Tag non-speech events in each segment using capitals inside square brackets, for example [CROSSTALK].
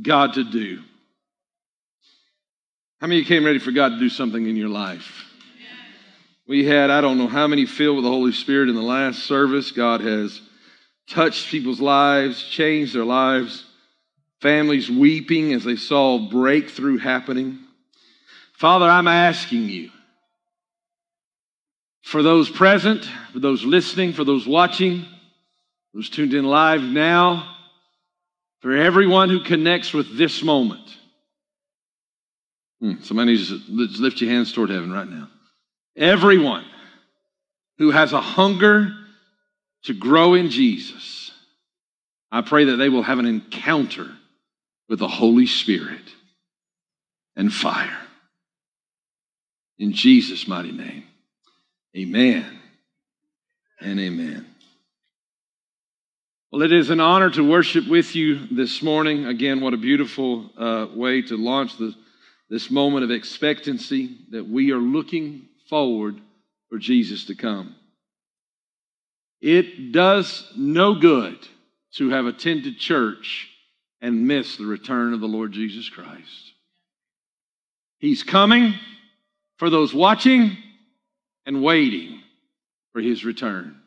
God to do? How many came ready for God to do something in your life? We had, I don't know how many filled with the Holy Spirit in the last service. God has touched people's lives, changed their lives, families weeping as they saw breakthrough happening. Father, I'm asking you for those present, for those listening, for those watching, those tuned in live now, for everyone who connects with this moment. Hmm, somebody needs to lift your hands toward heaven right now. Everyone who has a hunger to grow in Jesus, I pray that they will have an encounter with the Holy Spirit and fire. In Jesus' mighty name, amen and amen. Well, it is an honor to worship with you this morning. Again, what a beautiful uh, way to launch the, this moment of expectancy that we are looking forward for Jesus to come. It does no good to have attended church and miss the return of the Lord Jesus Christ. He's coming for those watching and waiting for his return.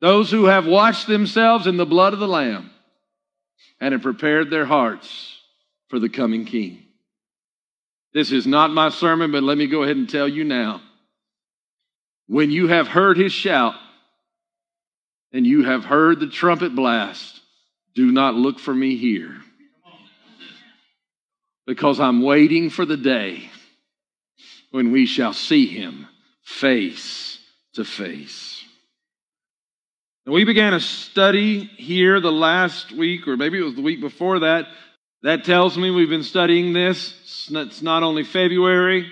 Those who have washed themselves in the blood of the Lamb and have prepared their hearts for the coming King. This is not my sermon, but let me go ahead and tell you now. When you have heard his shout and you have heard the trumpet blast, do not look for me here. Because I'm waiting for the day when we shall see him face to face. We began a study here the last week, or maybe it was the week before that. That tells me we've been studying this. It's not only February,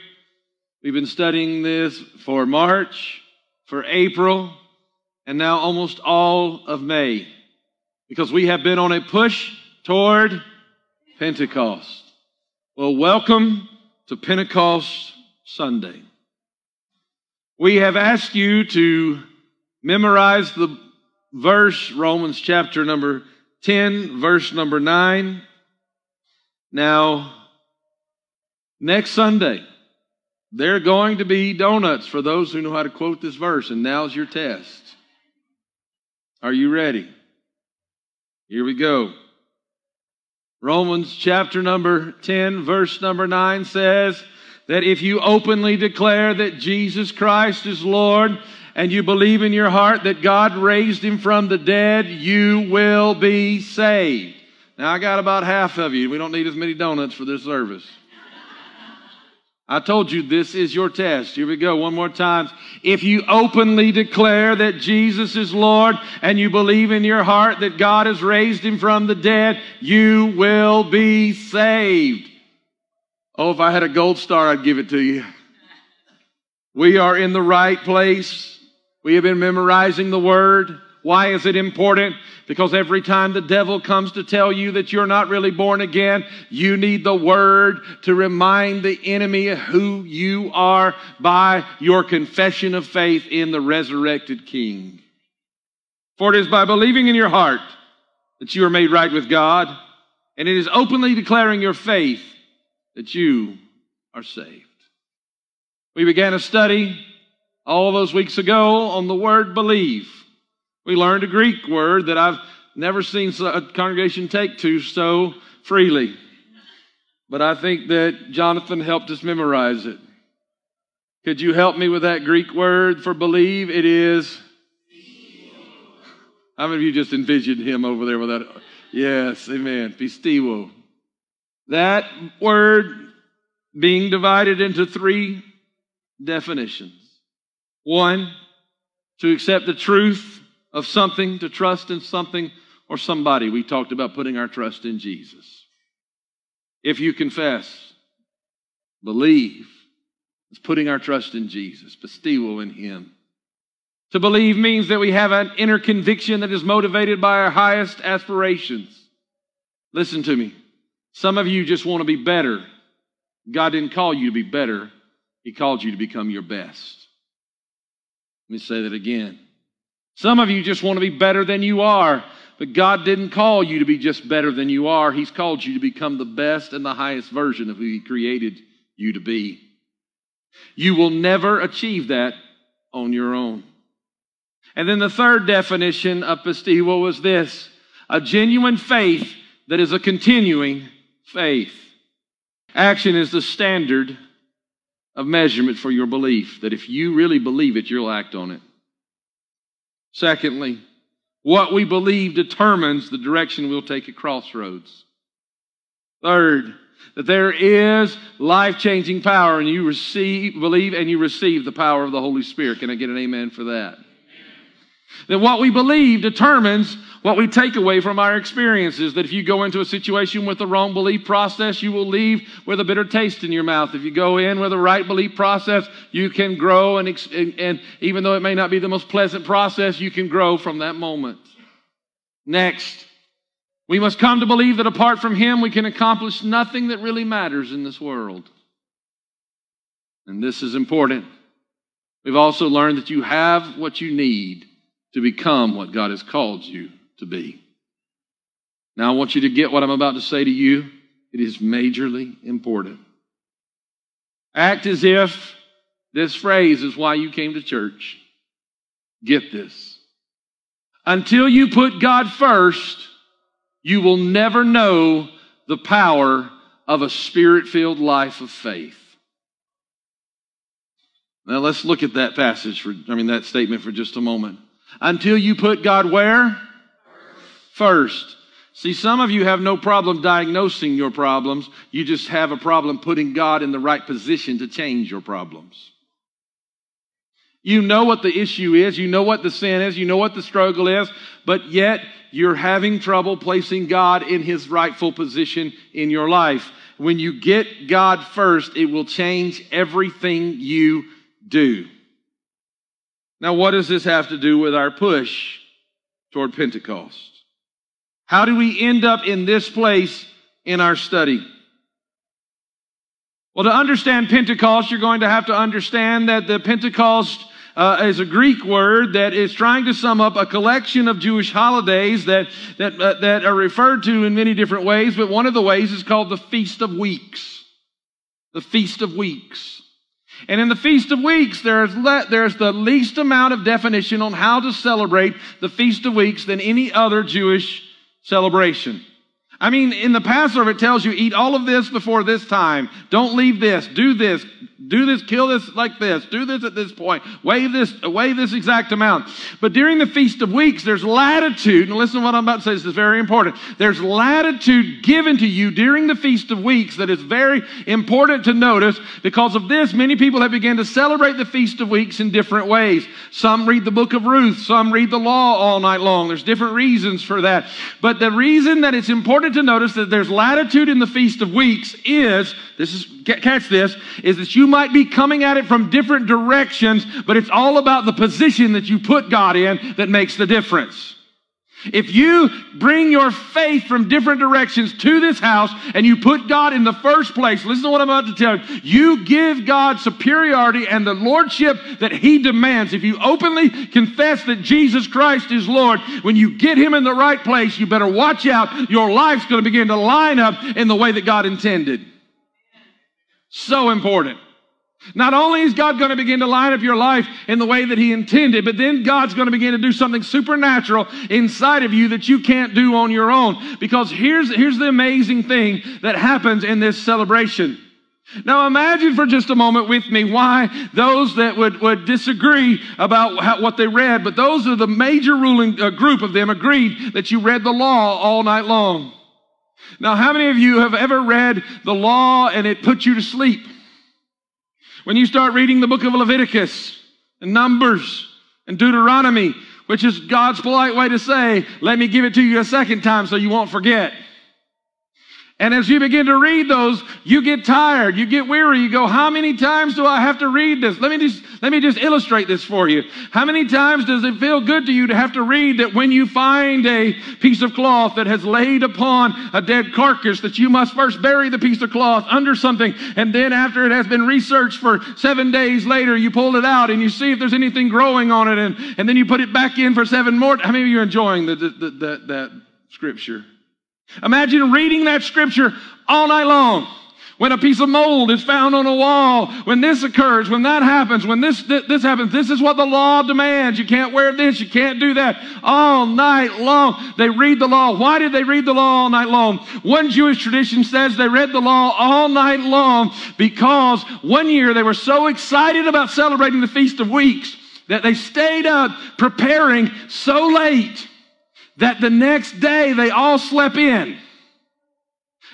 we've been studying this for March, for April, and now almost all of May. Because we have been on a push toward Pentecost. Well, welcome to Pentecost Sunday. We have asked you to memorize the verse, Romans chapter number 10, verse number 9. Now, next Sunday, there are going to be donuts for those who know how to quote this verse, and now's your test. Are you ready? Here we go. Romans chapter number 10, verse number 9 says that if you openly declare that Jesus Christ is Lord and you believe in your heart that God raised him from the dead, you will be saved. Now, I got about half of you. We don't need as many donuts for this service. I told you this is your test. Here we go, one more time. If you openly declare that Jesus is Lord and you believe in your heart that God has raised him from the dead, you will be saved. Oh, if I had a gold star, I'd give it to you. We are in the right place. We have been memorizing the word. Why is it important? Because every time the devil comes to tell you that you're not really born again, you need the word to remind the enemy who you are by your confession of faith in the resurrected King. For it is by believing in your heart that you are made right with God, and it is openly declaring your faith that you are saved. We began a study all those weeks ago on the word believe. We learned a Greek word that I've never seen a congregation take to so freely. But I think that Jonathan helped us memorize it. Could you help me with that Greek word for believe? It is. How many of you just envisioned him over there with that? Yes, amen. Pisteuo. That word being divided into three definitions. One, to accept the truth of something, to trust in something or somebody. We talked about putting our trust in Jesus. if you confess, believe. It's putting our trust in Jesus, pisteuo in Him. To believe means that we have an inner conviction that is motivated by our highest aspirations. Listen to me. Some of you just want to be better. God didn't call you to be better, He called you to become your best. Let me say that again. Some of you just want to be better than you are, but God didn't call you to be just better than you are. He's called you to become the best and the highest version of who He created you to be. You will never achieve that on your own. And then the third definition of pisteuo was this a genuine faith that is a continuing faith. Action is the standard of measurement for your belief, that if you really believe it, you'll act on it. Secondly, what we believe determines the direction we'll take at crossroads. Third, that there is life changing power and you receive, believe and you receive the power of the Holy Spirit. Can I get an amen for that? That what we believe determines what we take away from our experiences. That if you go into a situation with the wrong belief process, you will leave with a bitter taste in your mouth. If you go in with the right belief process, you can grow, and, and, and even though it may not be the most pleasant process, you can grow from that moment. Next, we must come to believe that apart from Him, we can accomplish nothing that really matters in this world. And this is important. We've also learned that you have what you need to become what God has called you to be. Now, I want you to get what I'm about to say to you. It is majorly important. Act as if this phrase is why you came to church. Get this. Until you put God first, you will never know the power of a spirit filled life of faith. Now let's look at that passage for, I mean, that statement for just a moment. Until you put God where? First. See, some of you have no problem diagnosing your problems. You just have a problem putting God in the right position to change your problems. You know what the issue is. You know what the sin is. You know what the struggle is. But yet you're having trouble placing God in his rightful position in your life. When you get God first, it will change everything you do. Now, what does this have to do with our push toward Pentecost? How do we end up in this place in our study? Well, to understand Pentecost, you're going to have to understand that the Pentecost uh, is a Greek word that is trying to sum up a collection of Jewish holidays that, that, uh, that are referred to in many different ways, but one of the ways is called the Feast of Weeks. The Feast of Weeks. And in the Feast of Weeks, there's, le- there's the least amount of definition on how to celebrate the Feast of Weeks than any other Jewish celebration. I mean, in the Passover, it tells you eat all of this before this time. Don't leave this. Do this. Do this. Kill this like this. Do this at this point. Weigh this. Weigh this exact amount. But during the Feast of Weeks, there's latitude. And listen to what I'm about to say. This is very important. There's latitude given to you during the Feast of Weeks that is very important to notice. Because of this, many people have begun to celebrate the Feast of Weeks in different ways. Some read the book of Ruth. Some read the law all night long. There's different reasons for that. But the reason that it's important to notice that there's latitude in the Feast of Weeks is, this is, catch this, is that you might be coming at it from different directions, but it's all about the position that you put God in that makes the difference. If you bring your faith from different directions to this house and you put God in the first place, listen to what I'm about to tell you. You give God superiority and the lordship that He demands. If you openly confess that Jesus Christ is Lord, when you get Him in the right place, you better watch out. Your life's going to begin to line up in the way that God intended. So important. Not only is God going to begin to line up your life in the way that He intended, but then God's going to begin to do something supernatural inside of you that you can't do on your own. Because here's, here's the amazing thing that happens in this celebration. Now imagine for just a moment with me why those that would, would disagree about how, what they read, but those are the major ruling uh, group of them agreed that you read the law all night long. Now, how many of you have ever read the law and it put you to sleep? When you start reading the book of Leviticus and Numbers and Deuteronomy, which is God's polite way to say, let me give it to you a second time so you won't forget. And as you begin to read those, you get tired, you get weary, you go, how many times do I have to read this? Let me just, let me just illustrate this for you. How many times does it feel good to you to have to read that when you find a piece of cloth that has laid upon a dead carcass, that you must first bury the piece of cloth under something, and then after it has been researched for seven days later, you pull it out and you see if there's anything growing on it, and, and then you put it back in for seven more. How many of you are enjoying the, the, the, that scripture? Imagine reading that scripture all night long. When a piece of mold is found on a wall, when this occurs, when that happens, when this, this, this happens, this is what the law demands. You can't wear this, you can't do that. All night long, they read the law. Why did they read the law all night long? One Jewish tradition says they read the law all night long because one year they were so excited about celebrating the Feast of Weeks that they stayed up preparing so late that the next day they all slept in.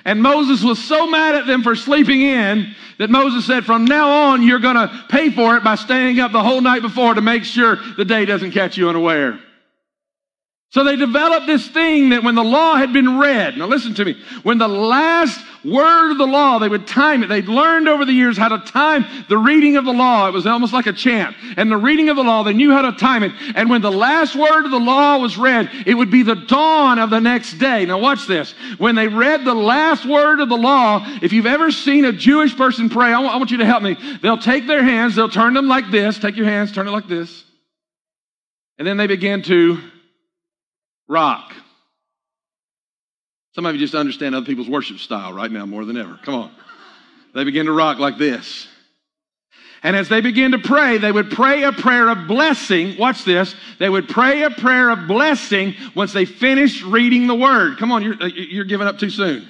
And Moses was so mad at them for sleeping in that Moses said, From now on, you're going to pay for it by staying up the whole night before to make sure the day doesn't catch you unaware. So they developed this thing that when the law had been read, now listen to me, when the last word of the law, they would time it. They'd learned over the years how to time the reading of the law. It was almost like a chant. And the reading of the law, they knew how to time it. And when the last word of the law was read, it would be the dawn of the next day. Now watch this. When they read the last word of the law, if you've ever seen a Jewish person pray, I want, I want you to help me. They'll take their hands, they'll turn them like this. Take your hands, turn it like this. And then they begin to rock. Some of you just understand other people's worship style right now more than ever. Come on. They begin to rock like this. And as they begin to pray, they would pray a prayer of blessing. Watch this. They would pray a prayer of blessing once they finished reading the word. Come on, you're, you're giving up too soon.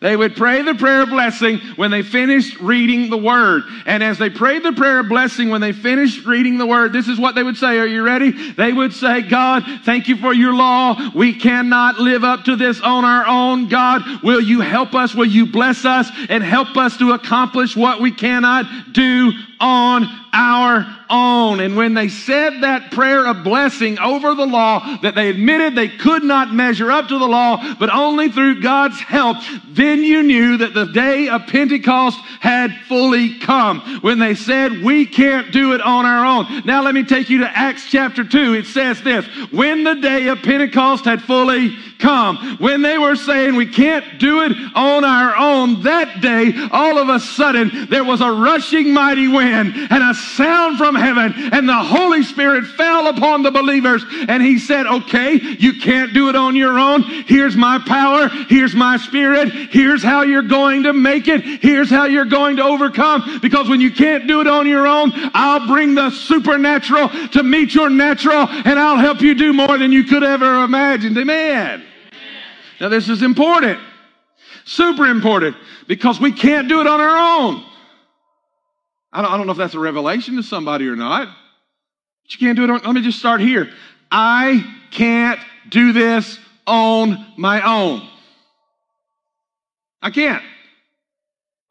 They would pray the prayer of blessing when they finished reading the word. And as they prayed the prayer of blessing when they finished reading the word, this is what they would say. Are you ready? They would say, God, thank you for your law. We cannot live up to this on our own. God, will you help us? Will you bless us and help us to accomplish what we cannot do on our own. And when they said that prayer of blessing over the law, that they admitted they could not measure up to the law, but only through God's help, then you knew that the day of Pentecost had fully come. When they said, we can't do it on our own. Now let me take you to Acts chapter 2. It says this, when the day of Pentecost had fully come. When they were saying we can't do it on our own, that day, all of a sudden, there was a rushing mighty wind and a sound from heaven, and the Holy Spirit fell upon the believers. And He said, Okay, you can't do it on your own. Here's my power. Here's my spirit. Here's how you're going to make it. Here's how you're going to overcome. Because when you can't do it on your own, I'll bring the supernatural to meet your natural, and I'll help you do more than you could ever imagine. Amen. Now, this is important, super important, because we can't do it on our own. I don't, I don't know if that's a revelation to somebody or not. But you can't do it on, let me just start here. I can't do this on my own. I can't.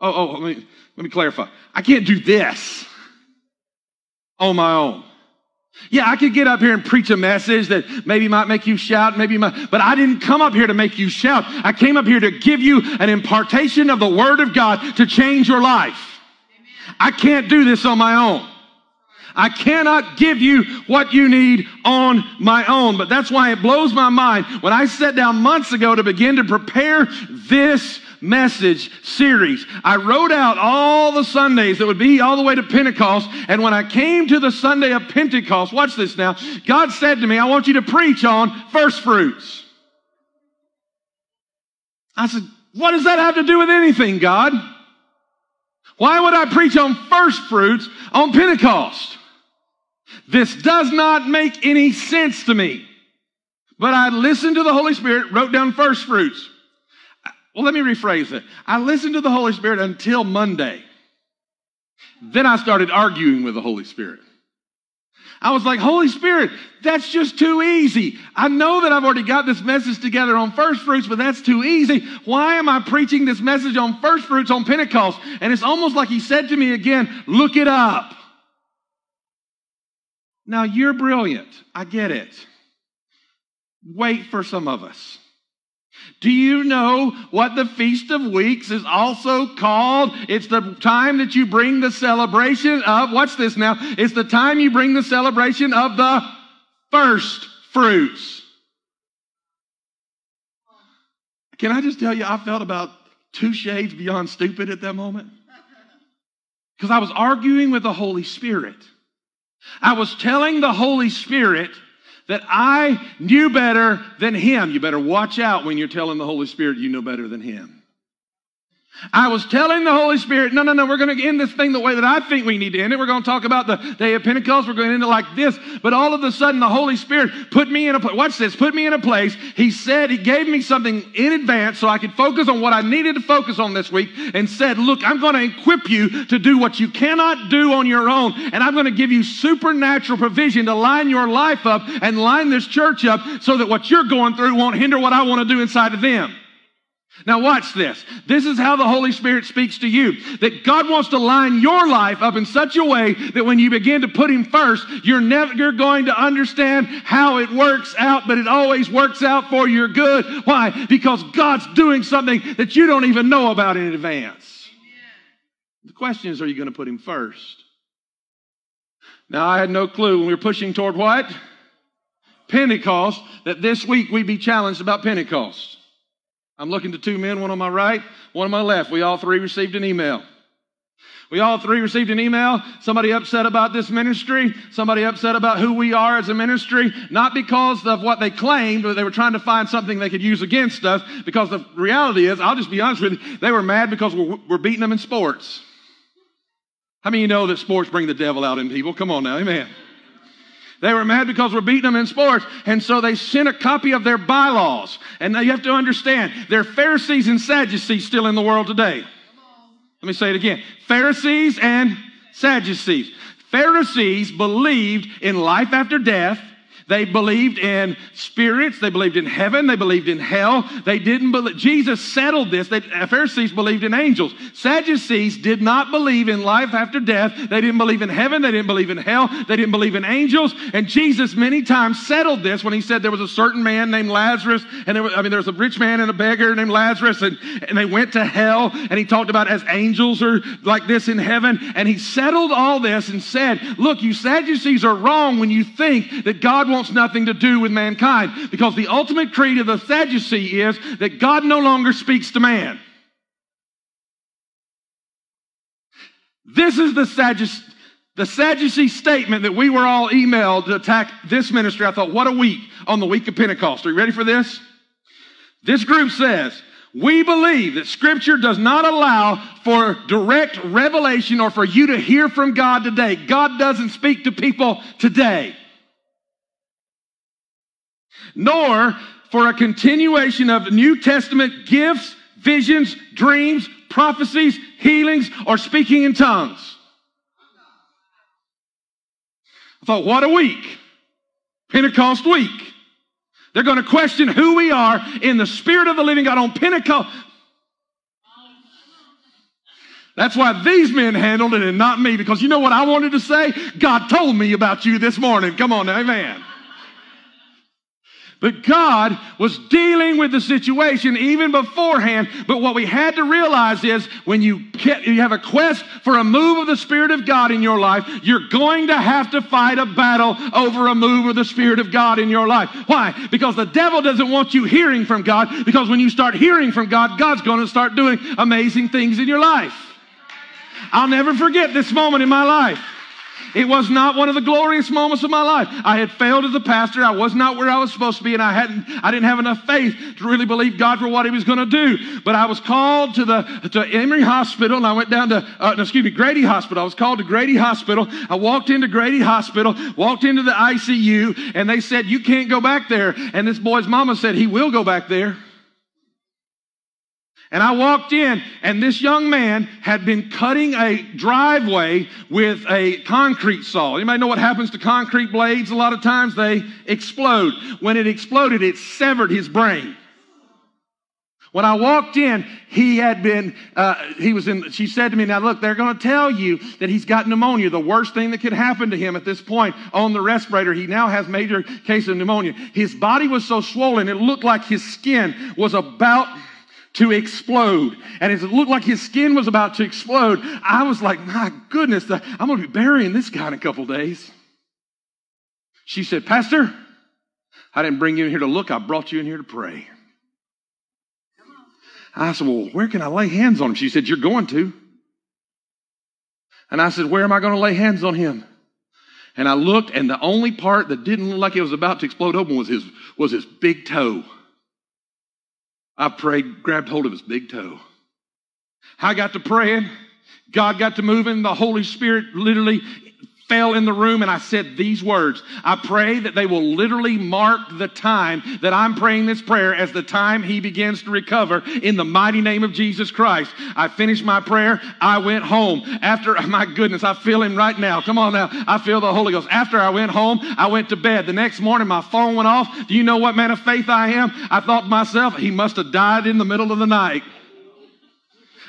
Oh, oh, let me, let me clarify. I can't do this on my own. Yeah, I could get up here and preach a message that maybe might make you shout, maybe might, but I didn't come up here to make you shout. I came up here to give you an impartation of the Word of God to change your life. I can't do this on my own. I cannot give you what you need on my own. But that's why it blows my mind when I sat down months ago to begin to prepare this message series. I wrote out all the Sundays that would be all the way to Pentecost. And when I came to the Sunday of Pentecost, watch this now, God said to me, I want you to preach on first fruits. I said, What does that have to do with anything, God? Why would I preach on first fruits on Pentecost? This does not make any sense to me. But I listened to the Holy Spirit, wrote down first fruits. Well, let me rephrase it. I listened to the Holy Spirit until Monday. Then I started arguing with the Holy Spirit. I was like, Holy Spirit, that's just too easy. I know that I've already got this message together on first fruits, but that's too easy. Why am I preaching this message on first fruits on Pentecost? And it's almost like he said to me again, look it up. Now you're brilliant. I get it. Wait for some of us. Do you know what the Feast of Weeks is also called? It's the time that you bring the celebration of, watch this now, it's the time you bring the celebration of the first fruits. Can I just tell you, I felt about two shades beyond stupid at that moment? Because I was arguing with the Holy Spirit. I was telling the Holy Spirit that I knew better than Him. You better watch out when you're telling the Holy Spirit you know better than Him. I was telling the Holy Spirit, no, no, no, we're going to end this thing the way that I think we need to end it. We're going to talk about the day of Pentecost. We're going to end it like this. But all of a sudden, the Holy Spirit put me in a place. Watch this. Put me in a place. He said, He gave me something in advance so I could focus on what I needed to focus on this week and said, Look, I'm going to equip you to do what you cannot do on your own. And I'm going to give you supernatural provision to line your life up and line this church up so that what you're going through won't hinder what I want to do inside of them. Now, watch this. This is how the Holy Spirit speaks to you. That God wants to line your life up in such a way that when you begin to put Him first, you're never going to understand how it works out, but it always works out for your good. Why? Because God's doing something that you don't even know about in advance. The question is, are you going to put Him first? Now, I had no clue when we were pushing toward what? Pentecost, that this week we'd be challenged about Pentecost. I'm looking to two men, one on my right, one on my left. We all three received an email. We all three received an email. Somebody upset about this ministry. Somebody upset about who we are as a ministry. Not because of what they claimed, but they were trying to find something they could use against us. Because the reality is, I'll just be honest with you, they were mad because we're, we're beating them in sports. How many of you know that sports bring the devil out in people? Come on now, amen. They were mad because we're beating them in sports. And so they sent a copy of their bylaws. And now you have to understand, there are Pharisees and Sadducees still in the world today. Let me say it again. Pharisees and Sadducees. Pharisees believed in life after death they believed in spirits. They believed in heaven. They believed in hell. They didn't believe. Jesus settled this. They, Pharisees believed in angels. Sadducees did not believe in life after death. They didn't believe in heaven. They didn't believe in hell. They didn't believe in angels. And Jesus many times settled this when he said there was a certain man named Lazarus. And there was, I mean, there was a rich man and a beggar named Lazarus. And, and they went to hell. And he talked about as angels are like this in heaven. And he settled all this and said, look, you Sadducees are wrong when you think that God wants nothing to do with mankind because the ultimate creed of the Sadducee is that God no longer speaks to man. This is the Sadducee, the Sadducee statement that we were all emailed to attack this ministry. I thought, what a week on the week of Pentecost. Are you ready for this? This group says, we believe that Scripture does not allow for direct revelation or for you to hear from God today. God doesn't speak to people today nor for a continuation of New Testament gifts, visions, dreams, prophecies, healings, or speaking in tongues. I thought, what a week. Pentecost week. They're going to question who we are in the Spirit of the living God on Pentecost. That's why these men handled it and not me, because you know what I wanted to say? God told me about you this morning. Come on, amen. But God was dealing with the situation even beforehand. But what we had to realize is when you, you have a quest for a move of the Spirit of God in your life, you're going to have to fight a battle over a move of the Spirit of God in your life. Why? Because the devil doesn't want you hearing from God. Because when you start hearing from God, God's going to start doing amazing things in your life. I'll never forget this moment in my life. It was not one of the glorious moments of my life. I had failed as a pastor. I was not where I was supposed to be, and I hadn't, I didn't have enough faith to really believe God for what He was going to do. But I was called to the to Emory Hospital, and I went down to, uh, no, excuse me, Grady Hospital. I was called to Grady Hospital. I walked into Grady Hospital, walked into the ICU, and they said, "You can't go back there." And this boy's mama said, "He will go back there." And I walked in, and this young man had been cutting a driveway with a concrete saw. Anybody know what happens to concrete blades? A lot of times they explode. When it exploded, it severed his brain. When I walked in, he had been, uh, he was in, she said to me, now look, they're going to tell you that he's got pneumonia, the worst thing that could happen to him at this point on the respirator. He now has major case of pneumonia. His body was so swollen, it looked like his skin was about to explode. And as it looked like his skin was about to explode, I was like, my goodness, I'm going to be burying this guy in a couple days. She said, Pastor, I didn't bring you in here to look, I brought you in here to pray. I said, Well, where can I lay hands on him? She said, You're going to. And I said, Where am I going to lay hands on him? And I looked, and the only part that didn't look like it was about to explode open was his, was his big toe. I prayed, grabbed hold of his big toe. I got to praying. God got to moving. The Holy Spirit literally fell in the room and I said these words. I pray that they will literally mark the time that I'm praying this prayer as the time he begins to recover in the mighty name of Jesus Christ. I finished my prayer. I went home. After, [LAUGHS] my goodness, I feel him right now. Come on now. I feel the Holy Ghost. After I went home, I went to bed. The next morning, my phone went off. Do you know what man of faith I am? I thought to myself, he must have died in the middle of the night.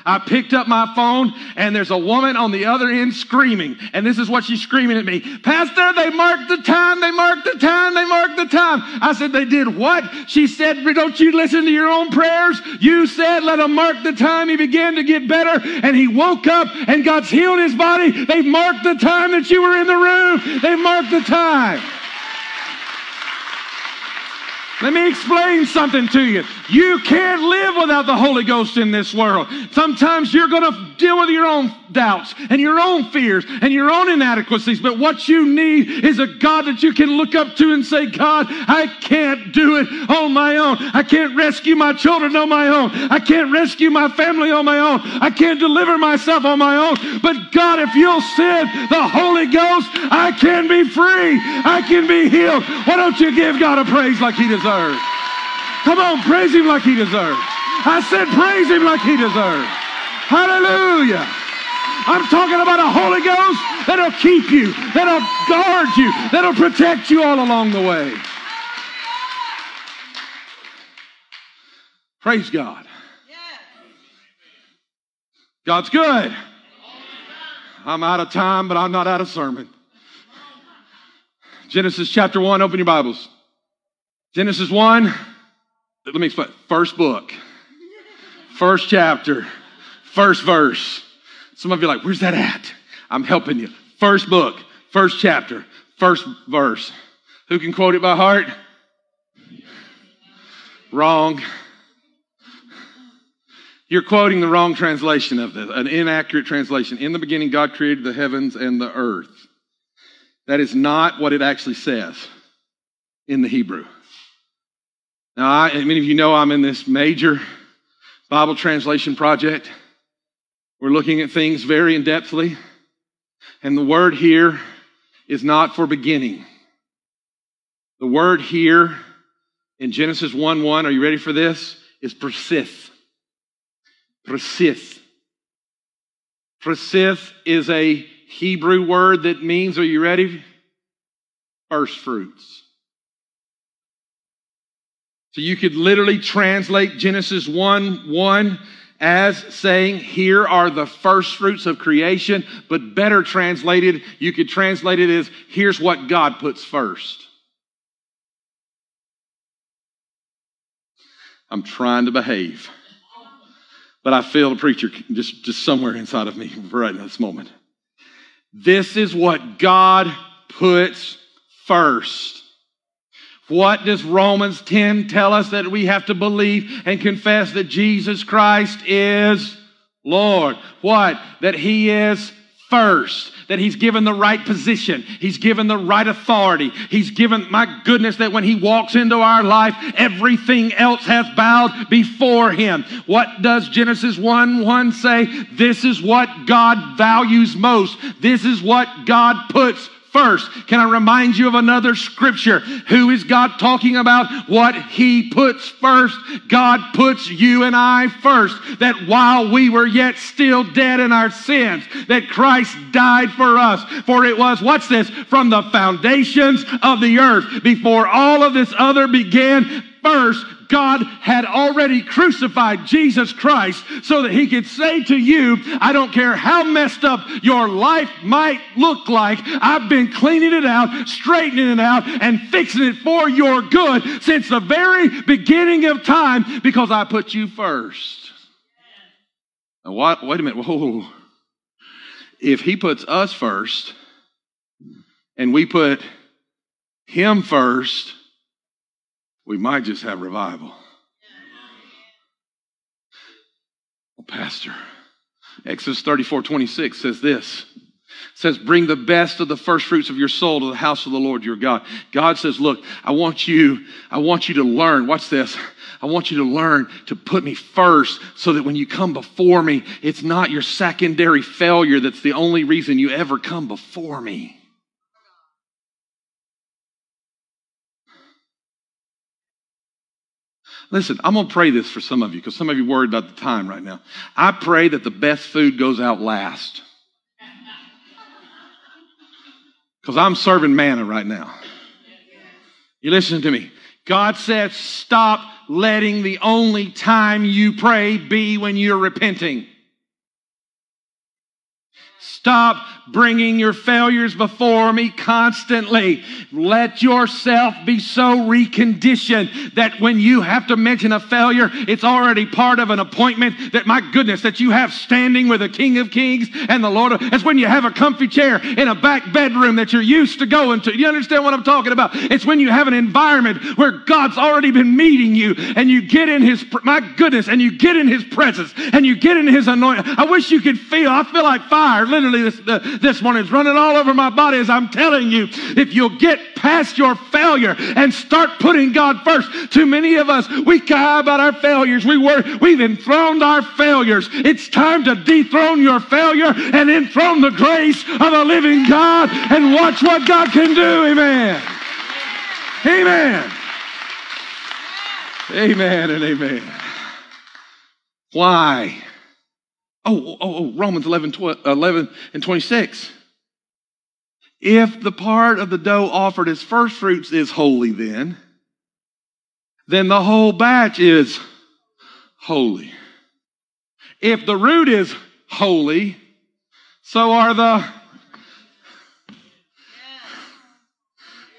I picked up my phone and there's a woman on the other end screaming. And this is what she's screaming at me. Pastor, they marked the time, they marked the time, they marked the time. I said, they did what? She said, don't you listen to your own prayers? You said, let him mark the time. He began to get better and he woke up and God's healed his body. They've marked the time that you were in the room. They've marked the time. Let me explain something to you. You can't live without the Holy Ghost in this world. Sometimes you're going to deal with your own doubts and your own fears and your own inadequacies, but what you need is a God that you can look up to and say, God, I can't do it on my own. I can't rescue my children on my own. I can't rescue my family on my own. I can't deliver myself on my own. But God, if you'll send the Holy Ghost, I can be free. I can be healed. Why don't you give God a praise like He deserves? Come on, praise Him like He deserves. I said, praise Him like He deserves. Hallelujah. I'm talking about a Holy Ghost that'll keep you, that'll guard you, that'll protect you all along the way. Praise God. God's good. I'm out of time, but I'm not out of sermon. Genesis chapter 1, open your Bibles. Genesis 1, let me explain. First book, first chapter, first verse. Some of you are like, where's that at? I'm helping you. First book, first chapter, first verse. Who can quote it by heart? Wrong. You're quoting the wrong translation of this, an inaccurate translation. In the beginning, God created the heavens and the earth. That is not what it actually says in the Hebrew. Now, I, many of you know I'm in this major Bible translation project. We're looking at things very in depthly. And the word here is not for beginning. The word here in Genesis 1 1, are you ready for this? Is bereshith. Bereshith. Bereshith is a Hebrew word that means, are you ready? First fruits. So you could literally translate Genesis 1 1 as saying, Here are the first fruits of creation, but better translated, you could translate it as, Here's what God puts first. I'm trying to behave. But I feel the preacher just, just somewhere inside of me right in this moment. This is what God puts first. What does Romans 10 tell us that we have to believe and confess that Jesus Christ is Lord? What? That He is first, that He's given the right position, He's given the right authority, He's given, my goodness, that when He walks into our life, everything else has bowed before Him. What does Genesis 1 1 say? This is what God values most, this is what God puts first. Can I remind you of another scripture? Who is God talking about? What He puts first. God puts you and I first. That while we were yet still dead in our sins, that Christ died for us. For it was, what's this? From the foundations of the earth. Before all of this other began, first God had already crucified Jesus Christ so that he could say to you, I don't care how messed up your life might look like, I've been cleaning it out, straightening it out, and fixing it for your good since the very beginning of time because I put you first. Now, what, wait a minute. Whoa. If he puts us first and we put him first, we might just have revival. Well, Pastor, Exodus 34 26 says this. Says, Bring the best of the first fruits of your soul to the house of the Lord your God. God says, Look, I want you, I want you to learn. Watch this. I want you to learn to put me first so that when you come before me, it's not your secondary failure that's the only reason you ever come before me. Listen, I'm going to pray this for some of you because some of you worried about the time right now. I pray that the best food goes out last. Because I'm serving manna right now. You listen to me. God says, stop letting the only time you pray be when you're repenting. Stop bringing your failures before me constantly. Let yourself be so reconditioned that when you have to mention a failure, it's already part of an appointment that, my goodness, that you have standing with the King of Kings and the Lord. Of, it's when you have a comfy chair in a back bedroom that you're used to going to. You understand what I'm talking about? It's when you have an environment where God's already been meeting you and you get in His, my goodness, and you get in His presence and you get in His anointing. I wish you could feel, I feel like fire literally this, uh, this morning. It's running all over my body as I'm telling you. If you'll get past your failure and start putting God first, too many of us, we cry about our failures. We were, we've enthroned our failures. It's time to dethrone your failure and enthrone the grace of a living God and watch what God can do. Amen. Amen. Amen and amen. Why? Oh, oh, oh Romans 11, 12, 11 and 26. If the part of the dough offered as first fruits is holy, then, then the whole batch is holy. If the root is holy, so are the.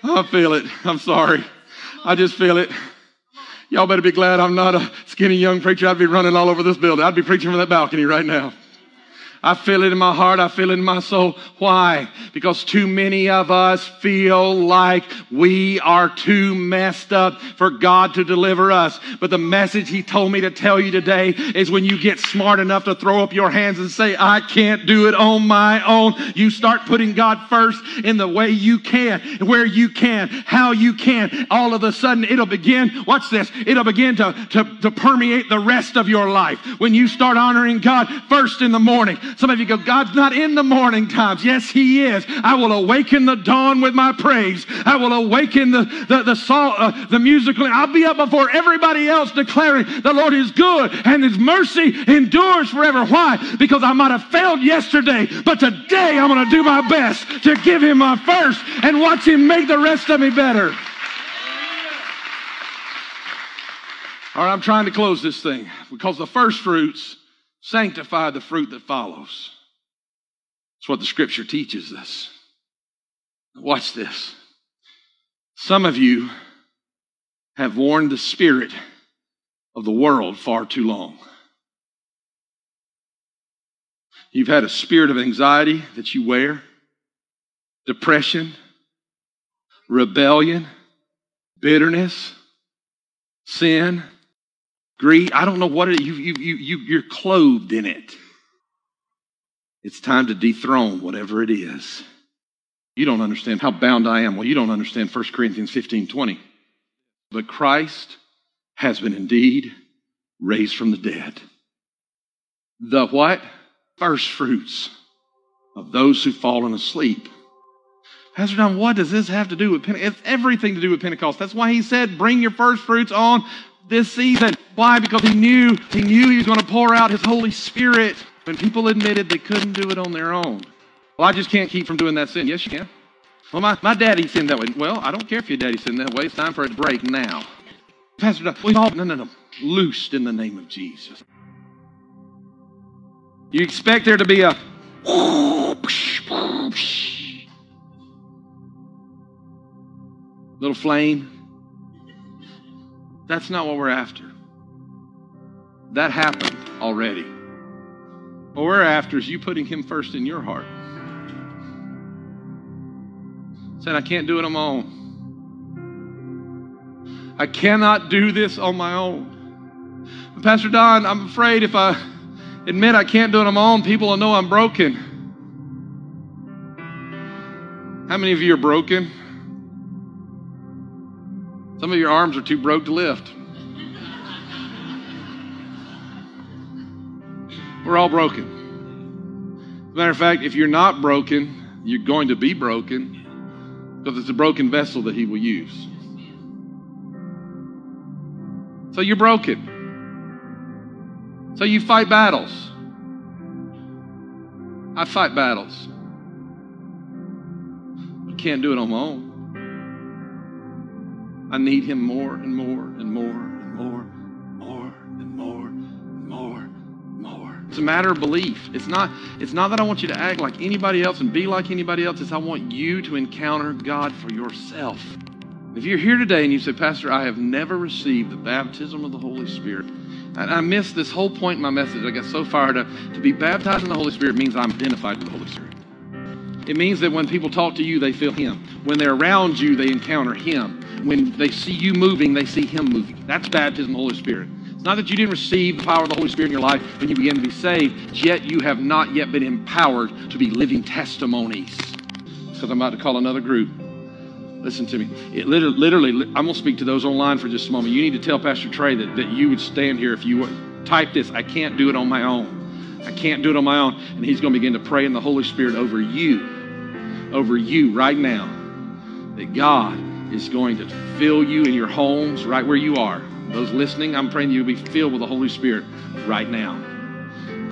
I feel it. I'm sorry. I just feel it. Y'all better be glad I'm not a skinny young preacher. I'd be running all over this building. I'd be preaching from that balcony right now. I feel it in my heart. I feel it in my soul. Why? Because too many of us feel like we are too messed up for God to deliver us. But the message He told me to tell you today is when you get smart enough to throw up your hands and say, I can't do it on my own, you start putting God first in the way you can, where you can, how you can. All of a sudden, it'll begin, watch this, it'll begin to, to, to permeate the rest of your life. When you start honoring God first in the morning, some of you go, God's not in the morning times. Yes, He is. I will awaken the dawn with my praise. I will awaken the, the, the, song, uh, the musical. I'll be up before everybody else declaring the Lord is good and His mercy endures forever. Why? Because I might have failed yesterday, but today I'm going to do my best to give Him my first and watch Him make the rest of me better. All right, I'm trying to close this thing because the first fruits sanctify the fruit that follows. That's what the scripture teaches us. Watch this. Some of you have worn the spirit of the world far too long. You've had a spirit of anxiety that you wear, depression, rebellion, bitterness, sin, greed. I don't know what it is. You, you, you, you, you're clothed in it. It's time to dethrone whatever it is. You don't understand how bound I am. Well, you don't understand 1 Corinthians 15 20. But Christ has been indeed raised from the dead. The what? First fruits of those who've fallen asleep. Pastor Don, what does this have to do with Pentecost? It's everything to do with Pentecost. That's why he said, bring your first fruits on this season. Why? Because he knew he knew he was going to pour out his Holy Spirit when people admitted they couldn't do it on their own. Well, I just can't keep from doing that sin. Yes, you can. Well, my, my daddy sinned that way. Well, I don't care if your daddy sinned that way. It's time for a break now. Pastor Don, we all, no, no, no. Loosed in the name of Jesus. You expect there to be a little flame. That's not what we're after. That happened already. What we're after is you putting Him first in your heart. Saying, I can't do it on my own. I cannot do this on my own. Pastor Don, I'm afraid if I admit I can't do it on my own, people will know I'm broken. How many of you are broken? Some of your arms are too broke to lift. We're all broken. As a matter of fact, if you're not broken, you're going to be broken because it's a broken vessel that He will use. So you're broken. So you fight battles. I fight battles. I can't do it on my own. I need him more and more and more and more, more and more and more more. It's a matter of belief. It's not, it's not that I want you to act like anybody else and be like anybody else. It's I want you to encounter God for yourself. If you're here today and you say, Pastor, I have never received the baptism of the Holy Spirit, I missed this whole point in my message. I got so fired up. To be baptized in the Holy Spirit means I'm identified with the Holy Spirit. It means that when people talk to you, they feel Him. When they're around you, they encounter Him. When they see you moving, they see Him moving. That's baptism of the Holy Spirit. It's not that you didn't receive the power of the Holy Spirit in your life when you began to be saved, yet you have not yet been empowered to be living testimonies. Because I'm about to call another group. Listen to me. It literally, literally, I'm going to speak to those online for just a moment. You need to tell Pastor Trey that, that you would stand here if you type this. I can't do it on my own. I can't do it on my own. And he's going to begin to pray in the Holy Spirit over you, over you right now, that God is going to fill you in your homes right where you are. Those listening, I'm praying you'll be filled with the Holy Spirit right now.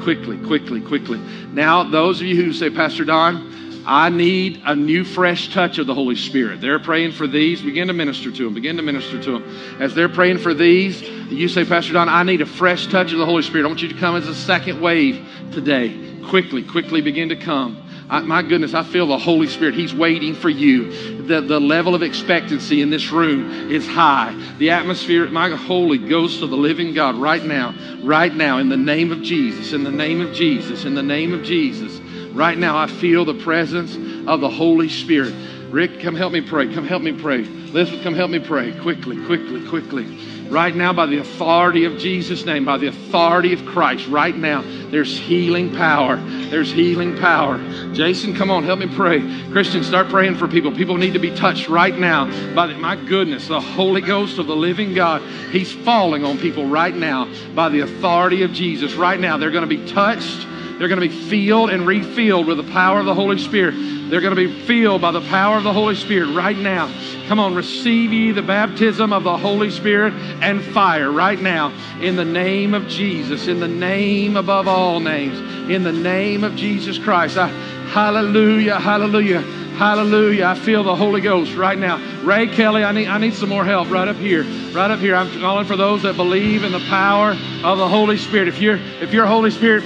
Quickly, quickly, quickly. Now, those of you who say, Pastor Don, I need a new, fresh touch of the Holy Spirit. They're praying for these. Begin to minister to them. Begin to minister to them. As they're praying for these, you say, Pastor Don, I need a fresh touch of the Holy Spirit. I want you to come as a second wave today. Quickly, quickly begin to come. I, my goodness, I feel the Holy Spirit. He's waiting for you. The, the level of expectancy in this room is high. The atmosphere, my Holy Ghost of the living God, right now, right now, in the name of Jesus, in the name of Jesus, in the name of Jesus. Right now, I feel the presence of the Holy Spirit. Rick, come help me pray. Come help me pray. Elizabeth, come help me pray. Quickly, quickly, quickly. Right now, by the authority of Jesus' name, by the authority of Christ, right now, there's healing power. There's healing power. Jason, come on, help me pray. Christian, start praying for people. People need to be touched right now by the, my goodness, the Holy Ghost of the living God. He's falling on people right now by the authority of Jesus. Right now, they're going to be touched they're going to be filled and refilled with the power of the Holy Spirit. They're going to be filled by the power of the Holy Spirit right now. Come on, receive ye the baptism of the Holy Spirit and fire right now in the name of Jesus, in the name above all names, in the name of Jesus Christ. I, hallelujah, hallelujah. Hallelujah. I feel the Holy Ghost right now. Ray Kelly, I need, I need some more help right up here. Right up here. I'm calling for those that believe in the power of the Holy Spirit. If you're if you're Holy Spirit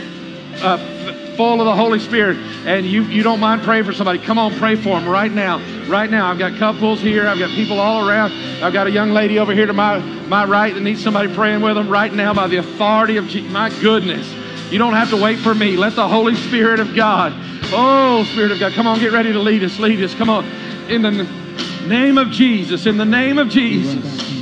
uh, full of the Holy Spirit and you, you don't mind praying for somebody, come on, pray for them right now. Right now. I've got couples here. I've got people all around. I've got a young lady over here to my, my right that needs somebody praying with them right now by the authority of Jesus. My goodness. You don't have to wait for me. Let the Holy Spirit of God, oh, Spirit of God, come on, get ready to lead us. Lead us. Come on. In the name of Jesus. In the name of Jesus.